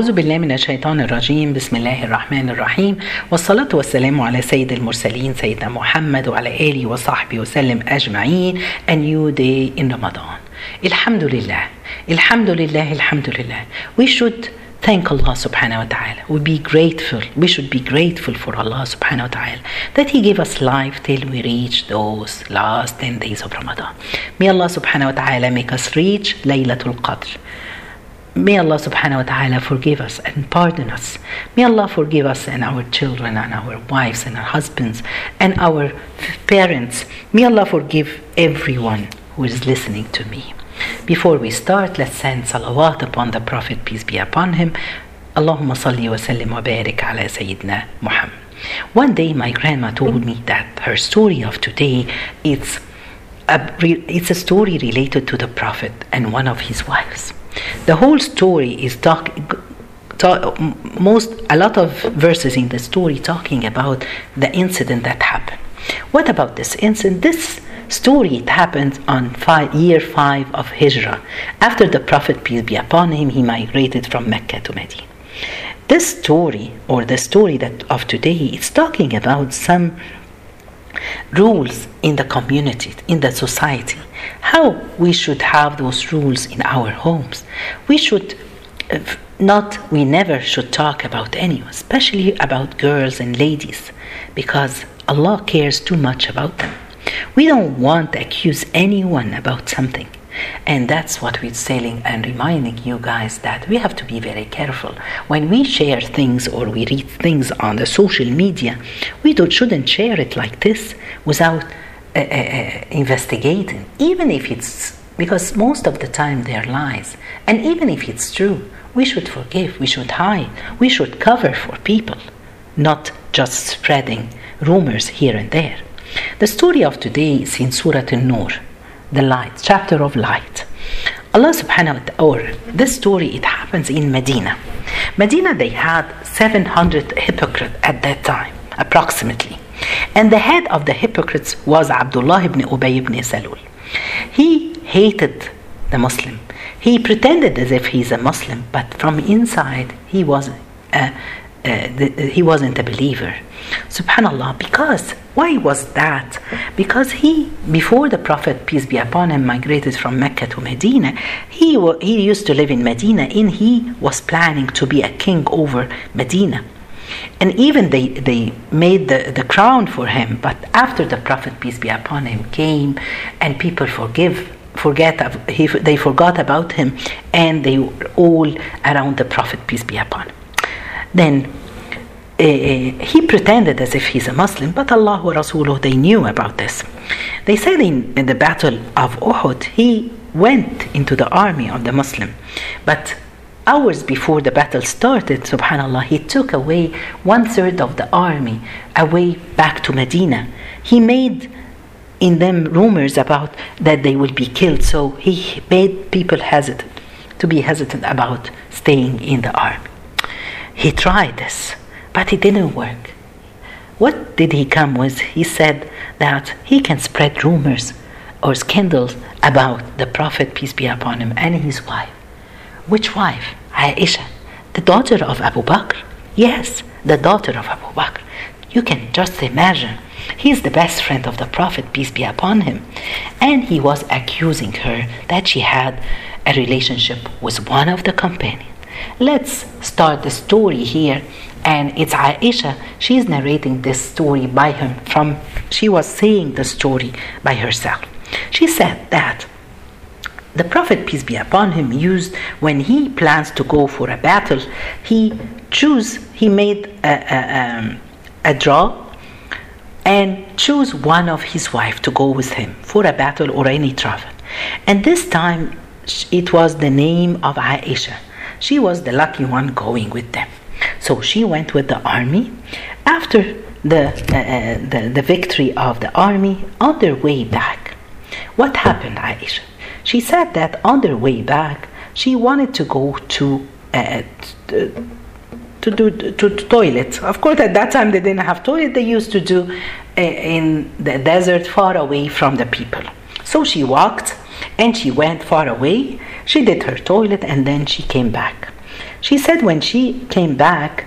أعوذ بالله من الشيطان الرجيم بسم الله الرحمن الرحيم والصلاة والسلام على سيد المرسلين سيدنا محمد وعلى آله وصحبه وسلم أجمعين A new day in Ramadan الحمد لله الحمد لله الحمد لله We should thank Allah subhanahu wa ta'ala. We be grateful. We should be grateful for Allah subhanahu wa ta'ala that He gave us life till we reach those last 10 days of Ramadan. May Allah subhanahu wa ta'ala make us reach Laylatul Qadr. May Allah subhanahu wa ta'ala forgive us and pardon us. May Allah forgive us and our children and our wives and our husbands and our parents. May Allah forgive everyone who is listening to me. Before we start, let's send salawat upon the Prophet, peace be upon him. Allahumma salli wa sallim wa barik ala Sayyidina Muhammad. One day my grandma told me that her story of today it's a, it's a story related to the Prophet and one of his wives. The whole story is talk, talk, most a lot of verses in the story talking about the incident that happened. What about this incident? This story it happened on five, year five of Hijrah. After the Prophet peace be upon him, he migrated from Mecca to Medina. This story, or the story that of today, is talking about some rules in the community, in the society, how we should have those rules in our homes. We should uh, not, we never should talk about anyone, especially about girls and ladies, because Allah cares too much about them. We don't want to accuse anyone about something. And that's what we're saying and reminding you guys that we have to be very careful. When we share things or we read things on the social media, we don't, shouldn't share it like this without uh, uh, investigating, even if it's because most of the time they're lies. And even if it's true, we should forgive, we should hide, we should cover for people, not just spreading rumors here and there. The story of today is in Surah An-Nur, the light, chapter of light. Allah subhanahu wa ta'ala, or this story, it happens in Medina. Medina, they had 700 hypocrites at that time, approximately. And the head of the hypocrites was Abdullah ibn Ubay ibn Salul. He hated the Muslim. He pretended as if he's a Muslim, but from inside, he was a, Uh, the, uh, he wasn't a believer. Subhanallah, because why was that? Because he, before the Prophet, peace be upon him, migrated from Mecca to Medina, he, he used to live in Medina and he was planning to be a king over Medina. And even they, they made the, the crown for him, but after the Prophet, peace be upon him, came and people forgive forget he, they forgot about him and they were all around the prophet peace be upon him then uh, he pretended as if he's a Muslim, but Allah wa Rasuluh, they knew about this. They said in, in the battle of Uhud, he went into the army of the Muslim, but hours before the battle started, subhanallah, he took away one third of the army away back to Medina. He made in them rumors about that they will be killed, so he made people hesitant to be hesitant about staying in the army. He tried this, but it didn't work. What did he come with? He said that he can spread rumors or scandals about the Prophet, peace be upon him, and his wife. Which wife? Aisha, the daughter of Abu Bakr. Yes, the daughter of Abu Bakr. You can just imagine. He's the best friend of the Prophet, peace be upon him. And he was accusing her that she had a relationship with one of the companions. Let's start the story here. And it's Aisha, she's narrating this story by him from, she was saying the story by herself. She said that the Prophet, peace be upon him, used when he plans to go for a battle, he choose, he made a, a, um, a draw and choose one of his wife to go with him for a battle or any travel. And this time it was the name of Aisha. She was the lucky one going with them. So she went with the army. After the, uh, the, the victory of the army, on their way back, what happened, Aisha? She said that on their way back, she wanted to go to uh, to do to, to toilet. Of course, at that time they didn't have toilet. They used to do uh, in the desert, far away from the people. So she walked and she went far away. She did her toilet and then she came back. She said when she came back,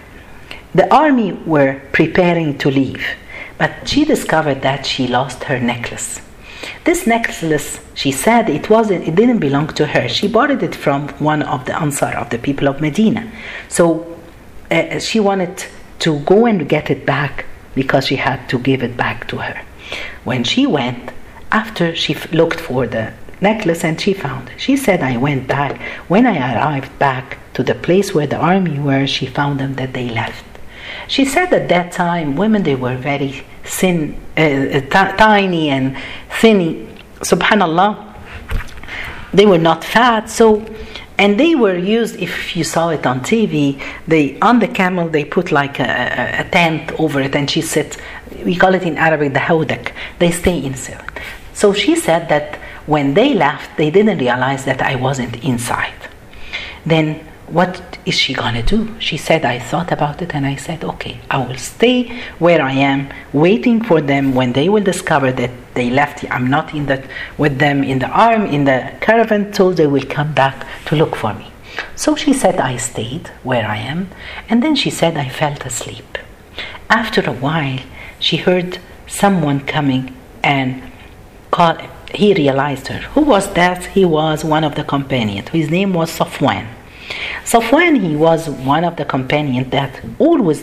the army were preparing to leave, but she discovered that she lost her necklace. This necklace, she said, it wasn't, it didn't belong to her. She borrowed it from one of the Ansar of the people of Medina. So uh, she wanted to go and get it back because she had to give it back to her. When she went, after she f- looked for the necklace and she found it, she said, I went back. When I arrived back to the place where the army were, she found them that they left. She said at that time, women they were very thin, uh, t- tiny and thinny. Subhanallah, they were not fat. So, and they were used. If you saw it on TV, they on the camel they put like a, a, tent over it, and she sits. We call it in Arabic the hawdak. They stay inside. So she said that when they left, they didn't realize that I wasn't inside. Then what is she gonna do? She said, I thought about it and I said, okay, I will stay where I am, waiting for them when they will discover that they left. I'm not in the with them in the arm in the caravan, so they will come back to look for me. So she said, I stayed where I am, and then she said, I felt asleep. After a while, she heard someone coming and call. He realized her. Who was that? He was one of the companions. His name was Safwan. Safwan, he was one of the companions that always,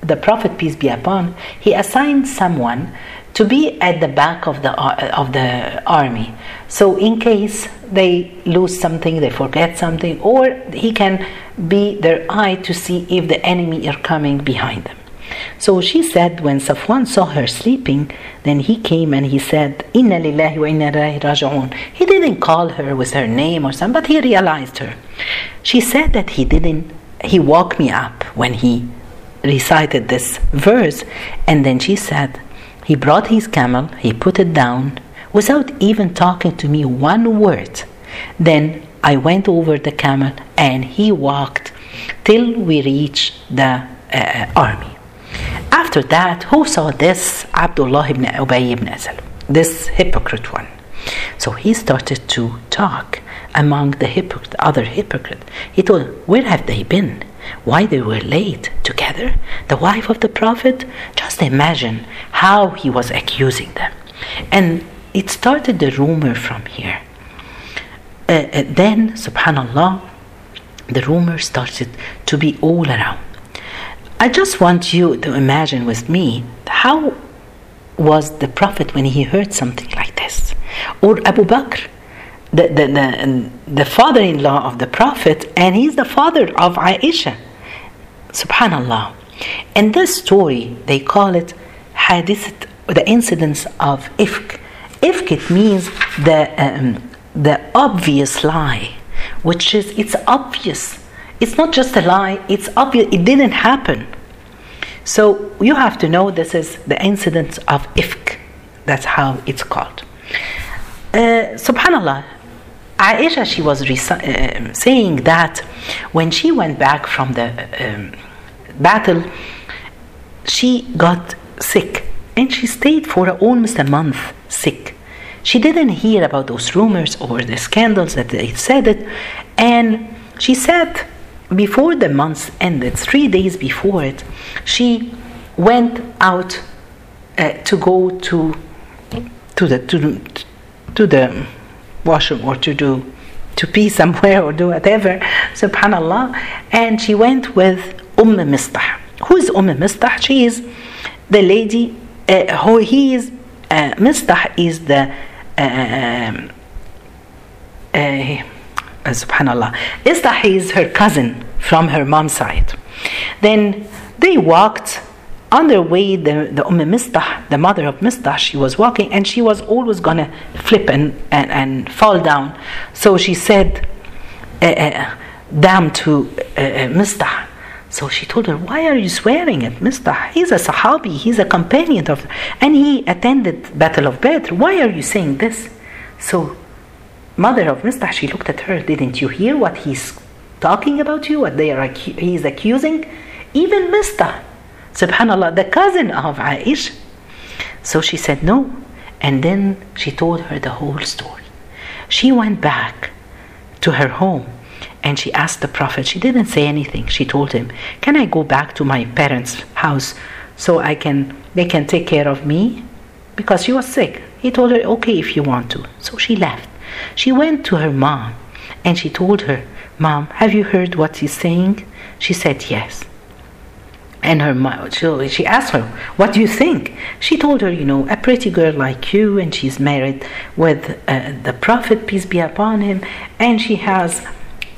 the Prophet, peace be upon, he assigned someone to be at the back of the, uh, of the army. So, in case they lose something, they forget something, or he can be their eye to see if the enemy are coming behind them. So she said when Safwan saw her sleeping, then he came and he said, Inna lillahi wa inna raji'un. He didn't call her with her name or something, but he realized her. She said that he didn't, he woke me up when he recited this verse, and then she said, he brought his camel, he put it down without even talking to me one word. Then I went over the camel and he walked till we reached the uh, army. After that, who saw this? Abdullah ibn Ubay ibn Asal, this hypocrite one. So he started to talk among the hypocrite, other hypocrite. He told, where have they been? Why they were late together? The wife of the Prophet? Just imagine how he was accusing them. And it started the rumor from here. Uh, uh, then, subhanallah, the rumor started to be all around. I just want you to imagine with me how was the Prophet when he heard something like this? Or Abu Bakr, the, the, the, the father in law of the Prophet, and he's the father of Aisha. Subhanallah. In this story, they call it hadith, the incidents of ifk. Ifk it means the, um, the obvious lie, which is, it's obvious. It's not just a lie, it's obvious, it didn't happen. So you have to know this is the incident of ifk. That's how it's called. Uh, Subhanallah, Aisha, she was uh, saying that when she went back from the um, battle, she got sick and she stayed for almost a month sick. She didn't hear about those rumors or the scandals that they said it, and she said before the month ended, three days before it, she went out uh, to go to to the to, to the washroom or to do to pee somewhere or do whatever, subhanallah. And she went with Umm Mistah. Who is Umm Mistah? She is the lady uh, who he is, uh, Mistah is the, uh, uh, subhanallah, Mistah is her cousin from her mom's side. Then they walked on their way, the, the Umm Mistah, the mother of Mistah, she was walking and she was always gonna flip and, and, and fall down. So she said, uh, uh, damn to uh, Mistah. So she told her, Why are you swearing at Mistah? He's a Sahabi, he's a companion of, and he attended Battle of Badr. Why are you saying this? So, mother of Mistah, she looked at her, Didn't you hear what he's talking about you? What they are he's accusing? Even Mistah subhanallah, the cousin of Aish. So she said no. And then she told her the whole story. She went back to her home and she asked the Prophet. She didn't say anything. She told him, Can I go back to my parents' house so I can they can take care of me? Because she was sick. He told her, Okay, if you want to. So she left. She went to her mom and she told her, Mom, have you heard what he's saying? She said, Yes. And her mom, she, asked her, What do you think? She told her, You know, a pretty girl like you, and she's married with uh, the Prophet, peace be upon him, and she has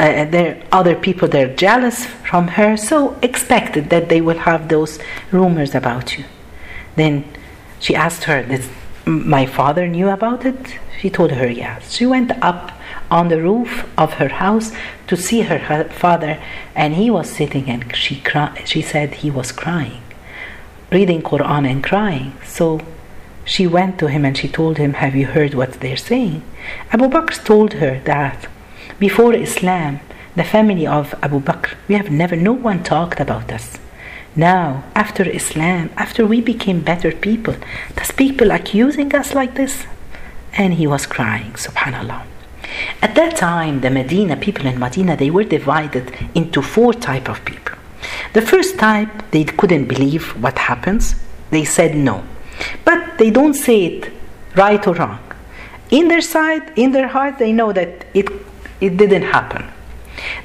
uh, there other people they're jealous from her so expected that they will have those rumors about you then she asked her did my father knew about it. She told her yes. She went up on the roof of her house to see her father and he was sitting and she cry, she said he was crying reading quran and crying. So she went to him and she told him have you heard what they're saying? Abu bakr told her that before Islam, the family of Abu Bakr, we have never, no one talked about us. Now, after Islam, after we became better people, does people accusing us like this? And he was crying, subhanAllah. At that time, the Medina people in Medina, they were divided into four type of people. The first type, they couldn't believe what happens. They said no. But they don't say it right or wrong. In their side, in their heart, they know that it it didn't happen.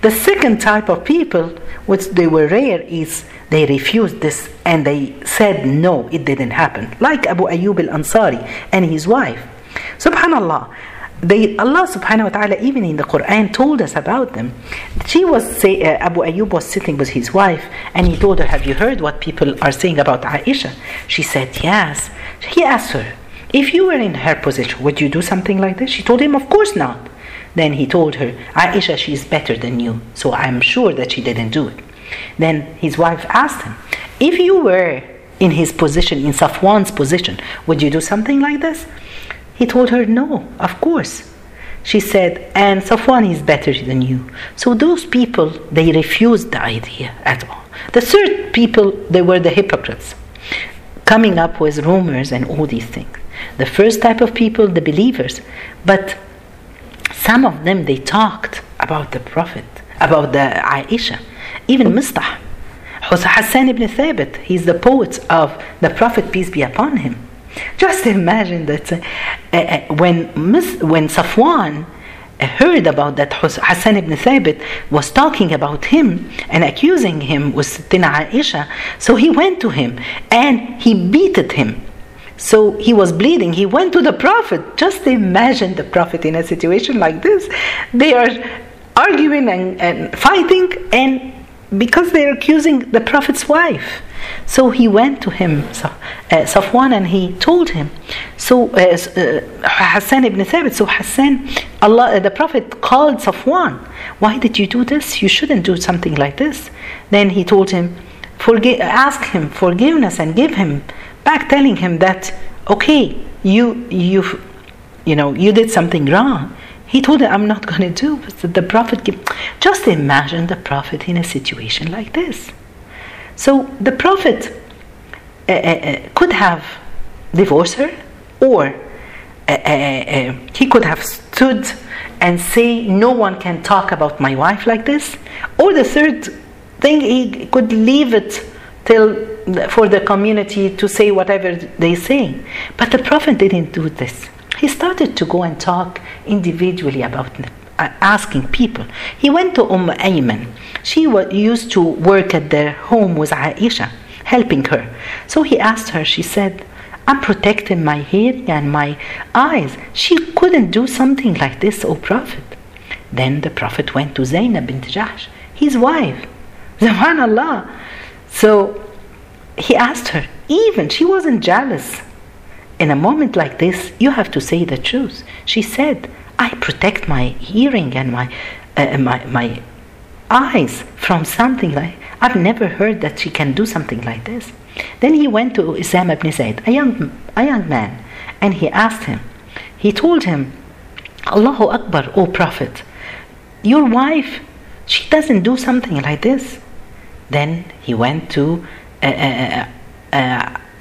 The second type of people, which they were rare, is they refused this and they said no, it didn't happen. Like Abu Ayyub al Ansari and his wife. Subhanallah. They, Allah subhanahu wa ta'ala even in the Quran told us about them. She was say, uh, Abu Ayyub was sitting with his wife and he told her, Have you heard what people are saying about Aisha? She said, Yes. He asked her, If you were in her position, would you do something like this? She told him, Of course not. Then he told her, Aisha, she is better than you, so I'm sure that she didn't do it. Then his wife asked him, If you were in his position, in Safwan's position, would you do something like this? He told her, No, of course. She said, And Safwan is better than you. So those people, they refused the idea at all. The third people, they were the hypocrites, coming up with rumors and all these things. The first type of people, the believers. But some of them they talked about the Prophet, about the Aisha, even Mistah. Hassan ibn Thabit, he's the poet of the Prophet, peace be upon him. Just imagine that uh, uh, when, when Safwan heard about that Hassan ibn Thabit was talking about him and accusing him with Tina Aisha, so he went to him and he beated him so he was bleeding. He went to the Prophet. Just imagine the Prophet in a situation like this. They are arguing and, and fighting, and because they're accusing the Prophet's wife. So he went to him, uh, Safwan, and he told him. So uh, uh, Hassan ibn Thabit, so Hassan, Allah, uh, the Prophet called Safwan. Why did you do this? You shouldn't do something like this. Then he told him, ask him forgiveness and give him back telling him that okay you you you know you did something wrong. He told him i'm not going to do But the prophet give, just imagine the prophet in a situation like this. So the prophet uh, uh, could have divorced her or uh, he could have stood and say no one can talk about my wife like this. Or the third thing he could leave it till for the community to say whatever they say. But the Prophet didn't do this. He started to go and talk individually about uh, asking people. He went to Umm Ayman. She was, used to work at their home with Aisha, helping her. So he asked her, she said, I'm protecting my hearing and my eyes. She couldn't do something like this, O Prophet. Then the Prophet went to Zainab bint Jahsh, his wife. Subhanallah. So he asked her, even she wasn't jealous. In a moment like this, you have to say the truth. She said, I protect my hearing and my, uh, my, my eyes from something like I've never heard that she can do something like this. Then he went to Usama ibn Zayd, a young, a young man, and he asked him, he told him, Allahu Akbar, O Prophet, your wife, she doesn't do something like this. Then he went to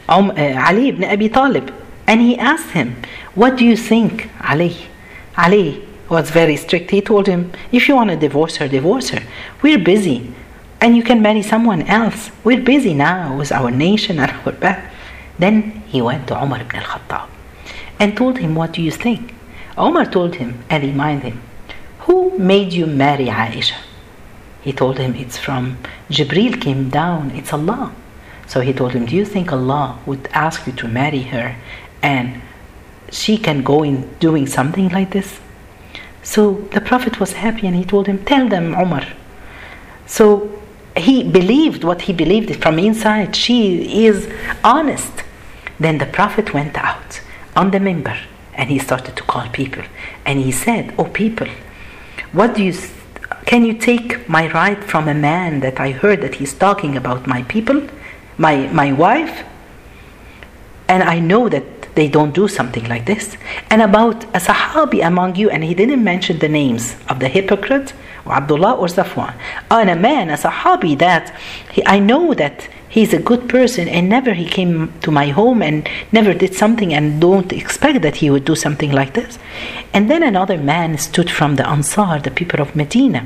Ali ibn Abi Talib and he asked him, What do you think, Ali? Ali, was very strict. He told him, if you want to divorce her, divorce her. We're busy. And you can marry someone else. We're busy now with our nation and our back. Then he went to Umar ibn al-Khattab and told him, what do you think? Umar told him and reminded him, who made you marry Aisha? He told him, it's from Jibril came down, it's Allah. So he told him, do you think Allah would ask you to marry her and she can go in doing something like this? So the Prophet was happy and he told him, Tell them, Umar. So he believed what he believed from inside. She is honest. Then the Prophet went out on the minbar and he started to call people. And he said, Oh, people, what do you. Can you take my right from a man that I heard that he's talking about my people, my, my wife? And I know that they don't do something like this. And about a Sahabi among you, and he didn't mention the names of the hypocrite, or Abdullah or Safwan. And a man, a Sahabi that he, I know that he's a good person and never he came to my home and never did something and don't expect that he would do something like this. And then another man stood from the Ansar, the people of Medina.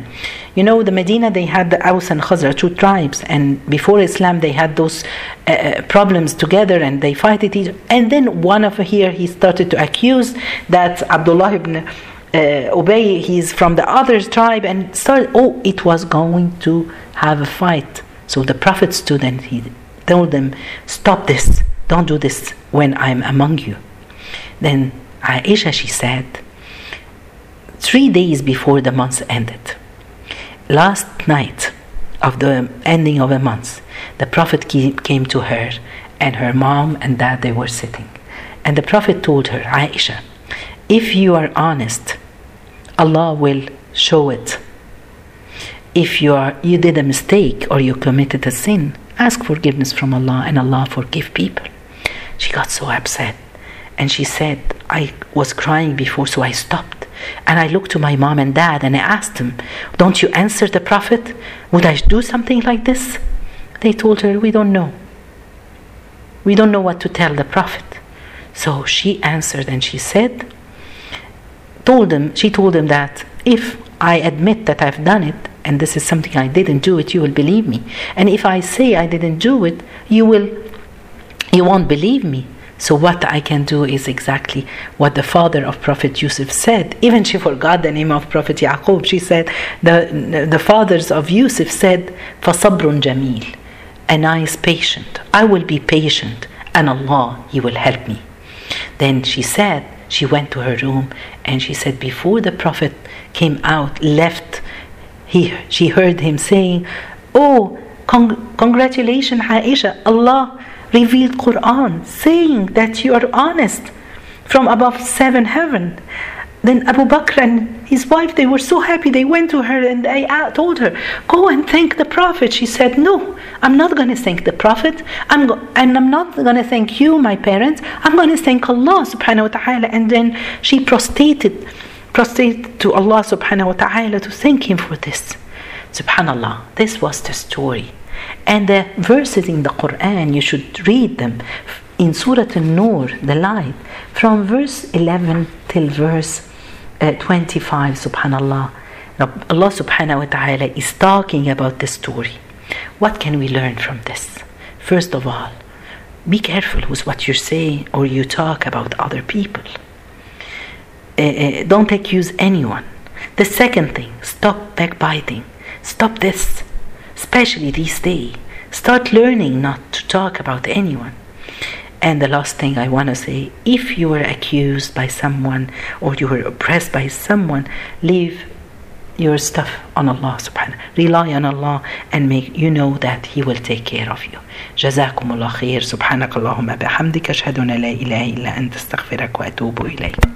You know, the Medina, they had the Aus and Khazraj two tribes, and before Islam, they had those uh, uh problems together and they fight it. And then one of here, he started to accuse that Abdullah ibn uh, Ubay, he's from the other tribe, and started, oh, it was going to have a fight. So the Prophet stood and he told them, Stop this, don't do this when I'm among you. Then Aisha, she said, three days before the month ended, last night of the ending of a month, the Prophet came to her and her mom and dad, they were sitting. And the Prophet told her, Aisha, if you are honest, Allah will show it. If you are you did a mistake or you committed a sin, ask forgiveness from Allah and Allah forgive people. She got so upset and she said, I was crying before, so I stopped. And I looked to my mom and dad and I asked them, Don't you answer the Prophet? Would I do something like this? They told her, We don't know. We don't know what to tell the Prophet. So she answered and she said, told them, she told them that if I admit that I've done it and this is something I didn't do it, you will believe me. And if I say I didn't do it, you will you won't believe me. So what I can do is exactly what the father of Prophet Yusuf said. Even she forgot the name of Prophet Yaqub. She said the the fathers of Yusuf said Fasabrun Jamil. And I is patient. I will be patient and Allah He will help me. Then she said she went to her room and she said before the Prophet came out, left he she heard him saying, "Oh, con- congratulations, Aisha! Allah." revealed Quran saying that you are honest from above seven heaven. Then Abu Bakr and his wife, they were so happy. They went to her and they uh, told her, "Go and thank the Prophet." She said, "No, I'm not going to thank the Prophet. I'm go- and I'm not going to thank you, my parents. I'm going to thank Allah Subhanahu wa Taala." And then she prostrated, prostrated to Allah Subhanahu wa Taala to thank Him for this. Subhanallah, this was the story and the verses in the Quran, you should read them in Surah An-Nur, the light, from verse 11 till verse uh, 25, subhanallah. Allah subhanahu wa ta'ala is talking about the story. What can we learn from this? First of all, be careful with what you say or you talk about other people Uh, uh, don't accuse anyone. The second thing, stop backbiting. Stop this especially these days. Start learning not to talk about anyone. And the last thing I want to say if you were accused by someone or you were oppressed by someone, leave your stuff on Allah subhanahu rely on Allah and make you know that He will take care of you جزاكم الله خير سبحانك اللهم بحمدك أشهد أن لا إله إلا أنت استغفرك وأتوب إليك